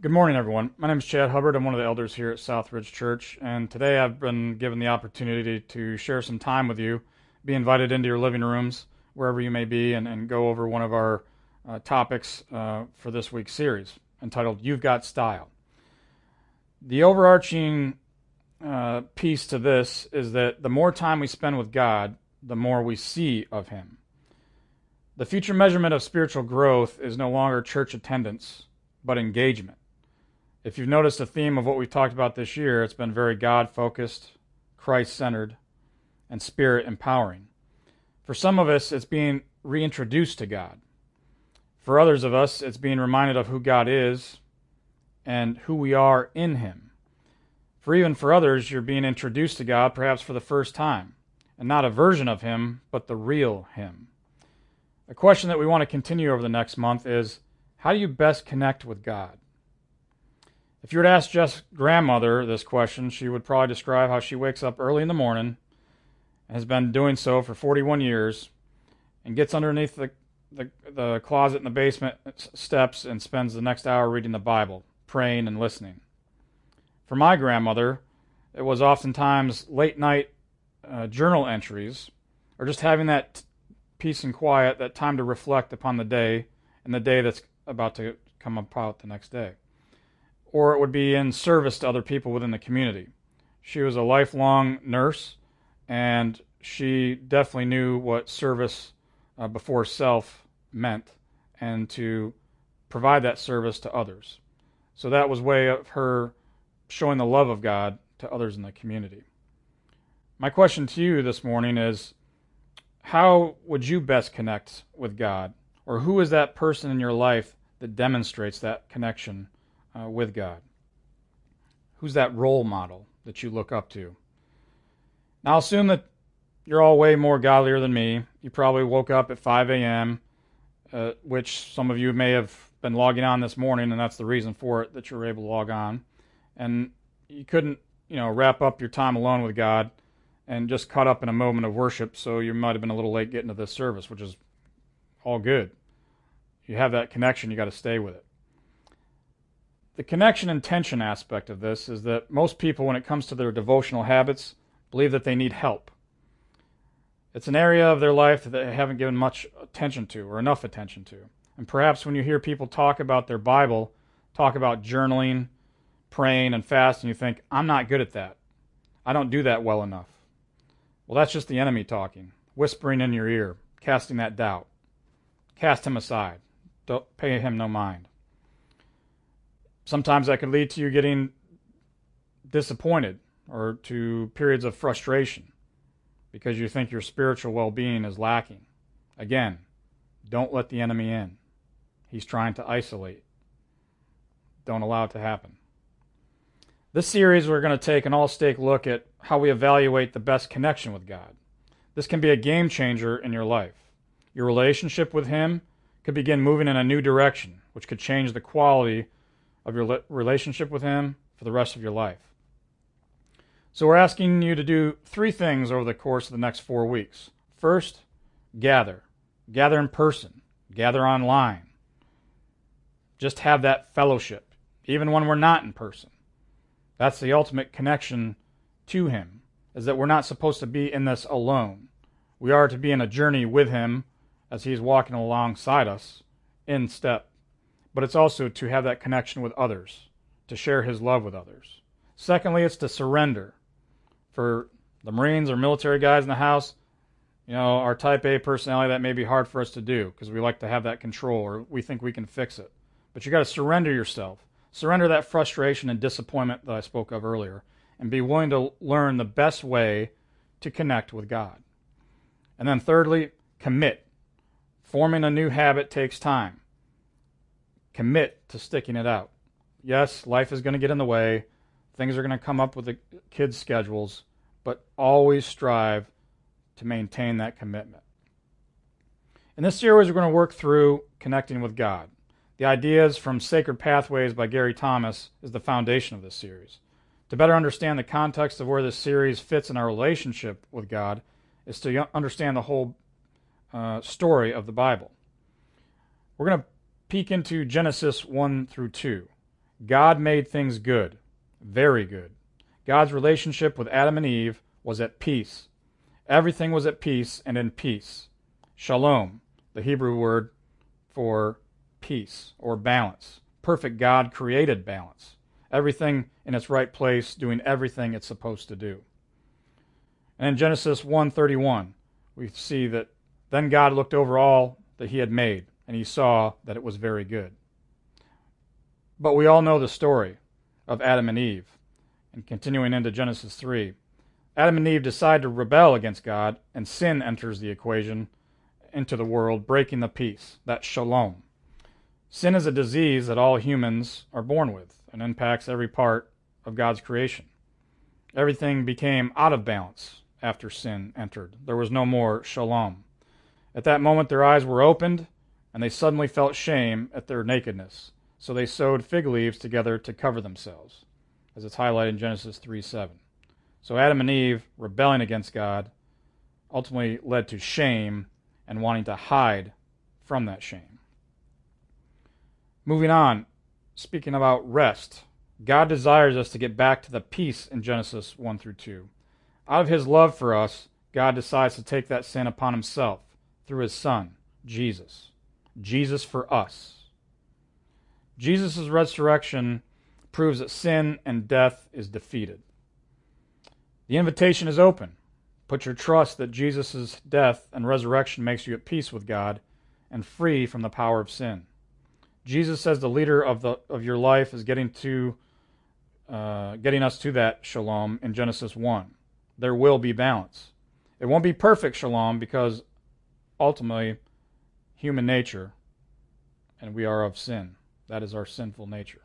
Good morning, everyone. My name is Chad Hubbard. I'm one of the elders here at Southridge Church, and today I've been given the opportunity to share some time with you, be invited into your living rooms, wherever you may be, and, and go over one of our uh, topics uh, for this week's series entitled You've Got Style. The overarching uh, piece to this is that the more time we spend with God, the more we see of Him. The future measurement of spiritual growth is no longer church attendance, but engagement. If you've noticed a theme of what we've talked about this year, it's been very God focused, Christ centered, and spirit empowering. For some of us, it's being reintroduced to God. For others of us, it's being reminded of who God is and who we are in Him. For even for others, you're being introduced to God perhaps for the first time, and not a version of Him, but the real Him. A question that we want to continue over the next month is how do you best connect with God? If you were to ask Jeff's grandmother this question, she would probably describe how she wakes up early in the morning, has been doing so for 41 years, and gets underneath the, the, the closet in the basement steps and spends the next hour reading the Bible, praying and listening. For my grandmother, it was oftentimes late night uh, journal entries, or just having that peace and quiet, that time to reflect upon the day and the day that's about to come about the next day or it would be in service to other people within the community. She was a lifelong nurse, and she definitely knew what service uh, before self meant and to provide that service to others. So that was way of her showing the love of God to others in the community. My question to you this morning is how would you best connect with God? Or who is that person in your life that demonstrates that connection uh, with God? Who's that role model that you look up to? Now, I'll assume that you're all way more godlier than me. You probably woke up at 5 a.m., uh, which some of you may have been logging on this morning, and that's the reason for it that you were able to log on. And you couldn't, you know, wrap up your time alone with God and just caught up in a moment of worship, so you might have been a little late getting to this service, which is all good. You have that connection, you got to stay with it. The connection and tension aspect of this is that most people, when it comes to their devotional habits, believe that they need help. It's an area of their life that they haven't given much attention to or enough attention to. And perhaps when you hear people talk about their Bible, talk about journaling, praying, and fasting, you think, I'm not good at that. I don't do that well enough. Well, that's just the enemy talking, whispering in your ear, casting that doubt. Cast him aside. Don't pay him no mind sometimes that could lead to you getting disappointed or to periods of frustration because you think your spiritual well being is lacking. Again, don't let the enemy in. He's trying to isolate. Don't allow it to happen. This series, we're going to take an all stake look at how we evaluate the best connection with God. This can be a game changer in your life. Your relationship with Him could begin moving in a new direction, which could change the quality of your relationship with Him for the rest of your life. So, we're asking you to do three things over the course of the next four weeks. First, gather. Gather in person, gather online. Just have that fellowship, even when we're not in person. That's the ultimate connection to Him, is that we're not supposed to be in this alone. We are to be in a journey with Him as He's walking alongside us in step but it's also to have that connection with others, to share his love with others. Secondly, it's to surrender. For the Marines or military guys in the house, you know, our type A personality, that may be hard for us to do because we like to have that control or we think we can fix it. But you got to surrender yourself. Surrender that frustration and disappointment that I spoke of earlier and be willing to learn the best way to connect with God. And then thirdly, commit. Forming a new habit takes time. Commit to sticking it out. Yes, life is going to get in the way. Things are going to come up with the kids' schedules, but always strive to maintain that commitment. In this series, we're going to work through connecting with God. The ideas from Sacred Pathways by Gary Thomas is the foundation of this series. To better understand the context of where this series fits in our relationship with God is to understand the whole uh, story of the Bible. We're going to peek into Genesis 1 through 2. God made things good, very good. God's relationship with Adam and Eve was at peace. Everything was at peace and in peace. Shalom, the Hebrew word for peace or balance. Perfect God created balance. Everything in its right place, doing everything it's supposed to do. And in Genesis 1:31, we see that then God looked over all that he had made, and he saw that it was very good. But we all know the story of Adam and Eve. And continuing into Genesis 3, Adam and Eve decide to rebel against God, and sin enters the equation into the world, breaking the peace, that shalom. Sin is a disease that all humans are born with and impacts every part of God's creation. Everything became out of balance after sin entered. There was no more shalom. At that moment, their eyes were opened, and they suddenly felt shame at their nakedness. So they sewed fig leaves together to cover themselves, as it's highlighted in Genesis 3 7. So Adam and Eve, rebelling against God, ultimately led to shame and wanting to hide from that shame. Moving on, speaking about rest, God desires us to get back to the peace in Genesis 1 through 2. Out of his love for us, God decides to take that sin upon himself through his Son, Jesus. Jesus for us. Jesus' resurrection proves that sin and death is defeated. The invitation is open. Put your trust that Jesus' death and resurrection makes you at peace with God and free from the power of sin. Jesus says the leader of the of your life is getting to uh, getting us to that shalom in Genesis one there will be balance. It won't be perfect shalom because ultimately human nature and we are of sin. That is our sinful nature.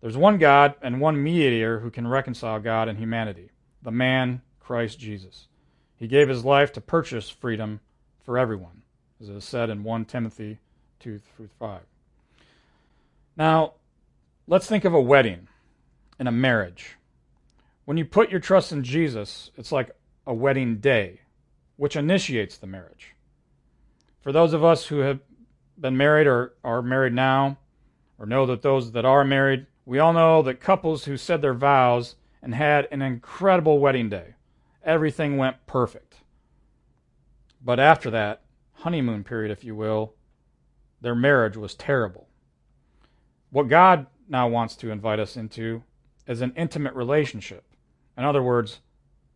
There's one God and one mediator who can reconcile God and humanity, the man Christ Jesus. He gave his life to purchase freedom for everyone, as it is said in 1 Timothy 2 through 5. Now, let's think of a wedding and a marriage. When you put your trust in Jesus, it's like a wedding day, which initiates the marriage. For those of us who have been married or are married now, or know that those that are married, we all know that couples who said their vows and had an incredible wedding day, everything went perfect. But after that, honeymoon period, if you will, their marriage was terrible. What God now wants to invite us into is an intimate relationship in other words,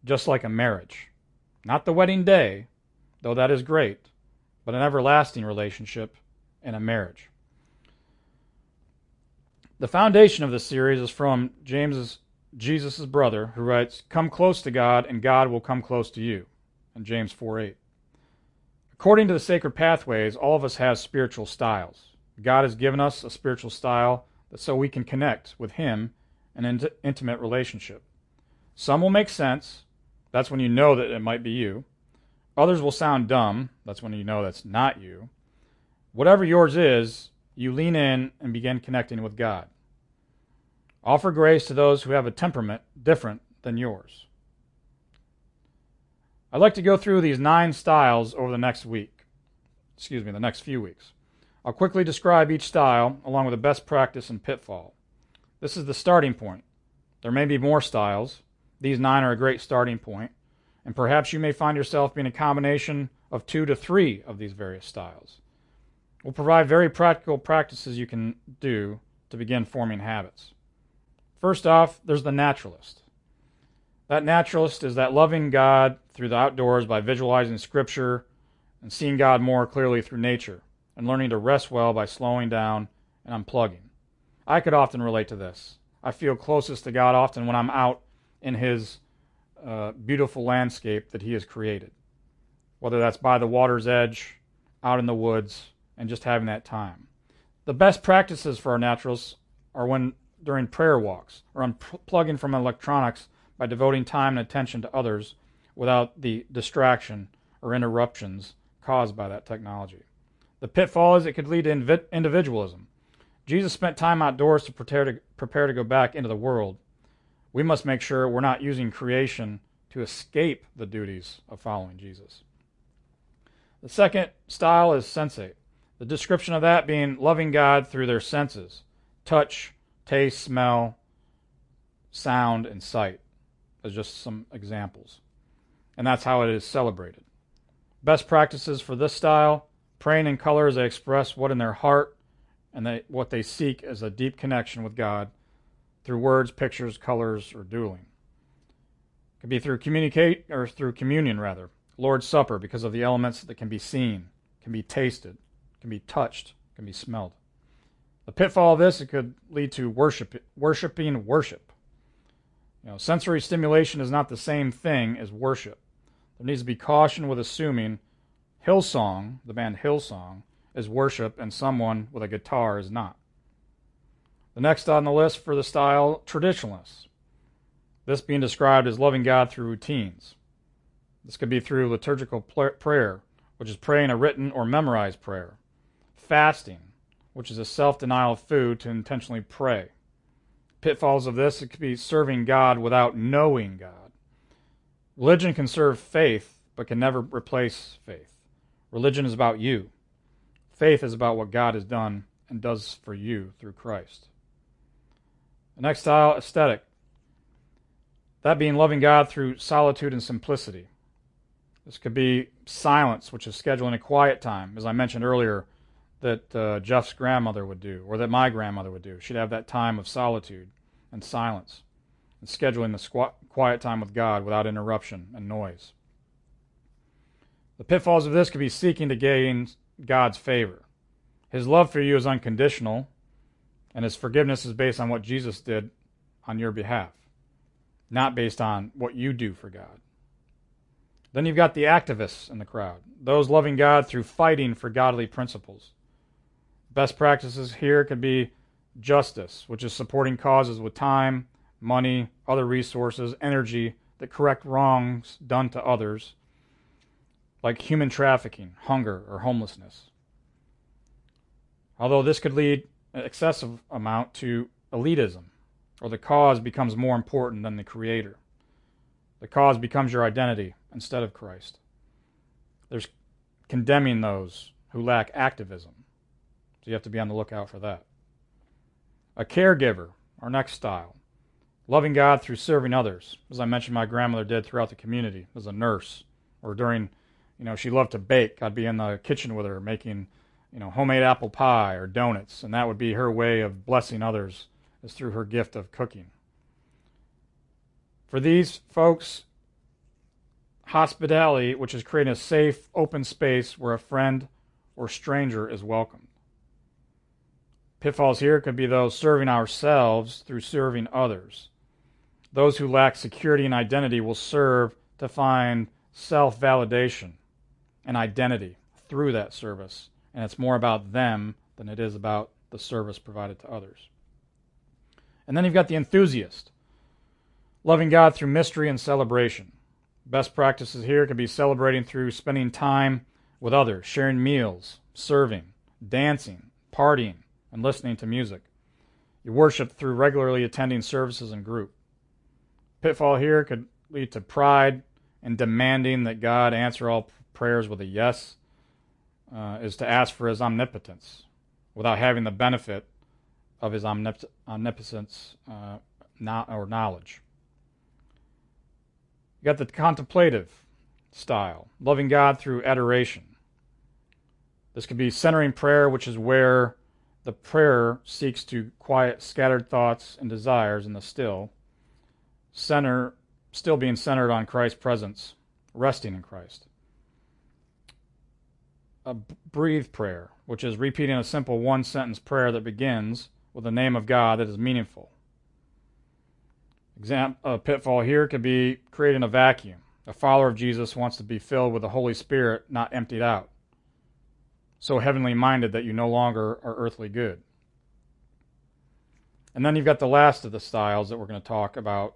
just like a marriage. Not the wedding day, though that is great, but an everlasting relationship and a marriage. The foundation of this series is from James's Jesus' brother, who writes, Come close to God, and God will come close to you. In James 4 8. According to the sacred pathways, all of us have spiritual styles. God has given us a spiritual style so we can connect with Him in an intimate relationship. Some will make sense. That's when you know that it might be you. Others will sound dumb. That's when you know that's not you. Whatever yours is, you lean in and begin connecting with God. Offer grace to those who have a temperament different than yours. I'd like to go through these nine styles over the next week. Excuse me, the next few weeks. I'll quickly describe each style along with the best practice and pitfall. This is the starting point. There may be more styles, these nine are a great starting point, and perhaps you may find yourself being a combination of two to three of these various styles. We'll provide very practical practices you can do to begin forming habits. First off, there's the naturalist. That naturalist is that loving God through the outdoors by visualizing Scripture and seeing God more clearly through nature, and learning to rest well by slowing down and unplugging. I could often relate to this. I feel closest to God often when I'm out in his uh, beautiful landscape that he has created. Whether that's by the water's edge, out in the woods, and just having that time. The best practices for our naturals are when during prayer walks or unplugging from electronics by devoting time and attention to others without the distraction or interruptions caused by that technology. The pitfall is it could lead to individualism. Jesus spent time outdoors to prepare to, prepare to go back into the world we must make sure we're not using creation to escape the duties of following Jesus. The second style is sensate. The description of that being loving God through their senses touch, taste, smell, sound, and sight as just some examples. And that's how it is celebrated. Best practices for this style praying in color as they express what in their heart and they, what they seek is a deep connection with God through words, pictures, colors, or dueling. It could be through communicate or through communion rather. Lord's Supper because of the elements that can be seen, can be tasted, can be touched, can be smelled. The pitfall of this it could lead to worship worshiping worship. You know, sensory stimulation is not the same thing as worship. There needs to be caution with assuming Hillsong, the band Hillsong, is worship and someone with a guitar is not. The next on the list for the style, traditionalists. This being described as loving God through routines. This could be through liturgical prayer, which is praying a written or memorized prayer. Fasting, which is a self denial of food to intentionally pray. Pitfalls of this, it could be serving God without knowing God. Religion can serve faith, but can never replace faith. Religion is about you. Faith is about what God has done and does for you through Christ. Next style, ascetic. That being loving God through solitude and simplicity. This could be silence, which is scheduling a quiet time, as I mentioned earlier, that uh, Jeff's grandmother would do, or that my grandmother would do. She'd have that time of solitude and silence, and scheduling the quiet time with God without interruption and noise. The pitfalls of this could be seeking to gain God's favor. His love for you is unconditional, and his forgiveness is based on what Jesus did on your behalf, not based on what you do for God. Then you've got the activists in the crowd, those loving God through fighting for godly principles. Best practices here could be justice, which is supporting causes with time, money, other resources, energy that correct wrongs done to others, like human trafficking, hunger, or homelessness. Although this could lead excessive amount to elitism, or the cause becomes more important than the creator. The cause becomes your identity instead of Christ. There's condemning those who lack activism. So you have to be on the lookout for that. A caregiver, our next style. Loving God through serving others, as I mentioned my grandmother did throughout the community as a nurse, or during, you know, she loved to bake. I'd be in the kitchen with her making, you know, homemade apple pie or donuts, and that would be her way of blessing others, is through her gift of cooking. For these folks, hospitality, which is creating a safe, open space where a friend or stranger is welcomed. Pitfalls here could be those serving ourselves through serving others. Those who lack security and identity will serve to find self validation and identity through that service. And it's more about them than it is about the service provided to others. And then you've got the enthusiast, loving God through mystery and celebration. Best practices here could be celebrating through spending time with others, sharing meals, serving, dancing, partying, and listening to music. You worship through regularly attending services in group. Pitfall here could lead to pride and demanding that God answer all prayers with a yes, uh, is to ask for his omnipotence without having the benefit of his omnip- omnipotence uh, or knowledge. You got the contemplative style, loving God through adoration. This could be centering prayer, which is where the prayer seeks to quiet scattered thoughts and desires in the still center, still being centered on Christ's presence, resting in Christ. A breathe prayer, which is repeating a simple one sentence prayer that begins with the name of God that is meaningful. Example, a pitfall here could be creating a vacuum. A follower of Jesus wants to be filled with the Holy Spirit, not emptied out. So heavenly minded that you no longer are earthly good. And then you've got the last of the styles that we're going to talk about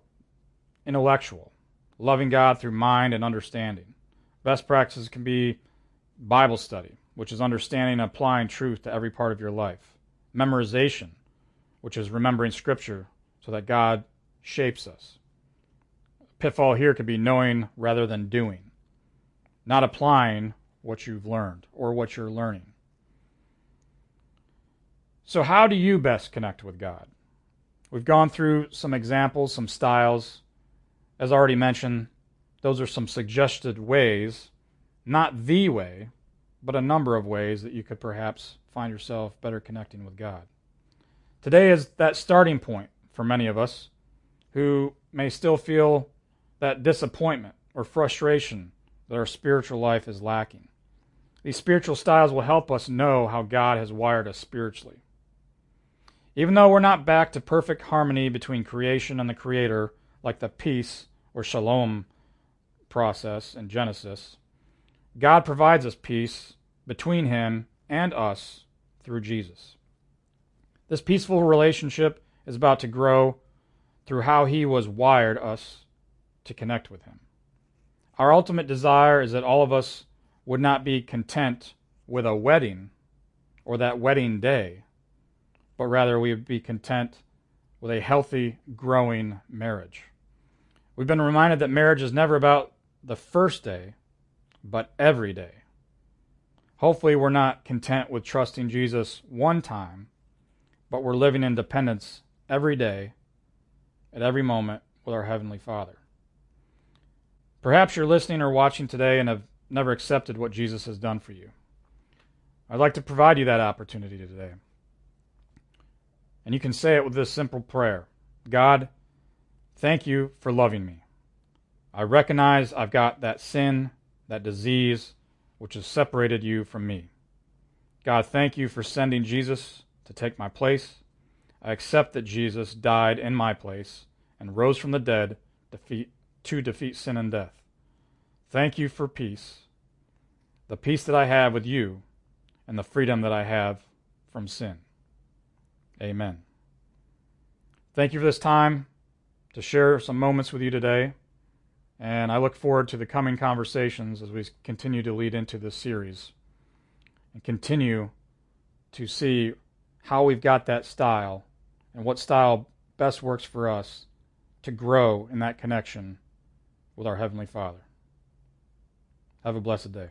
intellectual, loving God through mind and understanding. Best practices can be Bible study, which is understanding and applying truth to every part of your life, memorization, which is remembering Scripture so that God shapes us. Pitfall here could be knowing rather than doing, not applying what you've learned or what you're learning. So, how do you best connect with God? We've gone through some examples, some styles. As already mentioned, those are some suggested ways, not the way, but a number of ways that you could perhaps find yourself better connecting with God. Today is that starting point for many of us who may still feel that disappointment or frustration that our spiritual life is lacking. These spiritual styles will help us know how God has wired us spiritually. Even though we're not back to perfect harmony between creation and the Creator, like the peace or shalom process in Genesis, God provides us peace between Him and us through Jesus. This peaceful relationship is about to grow through how He was wired us to connect with Him. Our ultimate desire is that all of us would not be content with a wedding or that wedding day but rather we would be content with a healthy, growing marriage. We've been reminded that marriage is never about the first day, but every day. Hopefully, we're not content with trusting Jesus one time, but we're living in dependence every day, at every moment, with our Heavenly Father. Perhaps you're listening or watching today and have never accepted what Jesus has done for you. I'd like to provide you that opportunity today. And you can say it with this simple prayer God, thank you for loving me. I recognize I've got that sin, that disease, which has separated you from me. God, thank you for sending Jesus to take my place. I accept that Jesus died in my place and rose from the dead defeat, to defeat sin and death. Thank you for peace, the peace that I have with you, and the freedom that I have from sin. Amen. Thank you for this time to share some moments with you today. And I look forward to the coming conversations as we continue to lead into this series and continue to see how we've got that style and what style best works for us to grow in that connection with our Heavenly Father. Have a blessed day.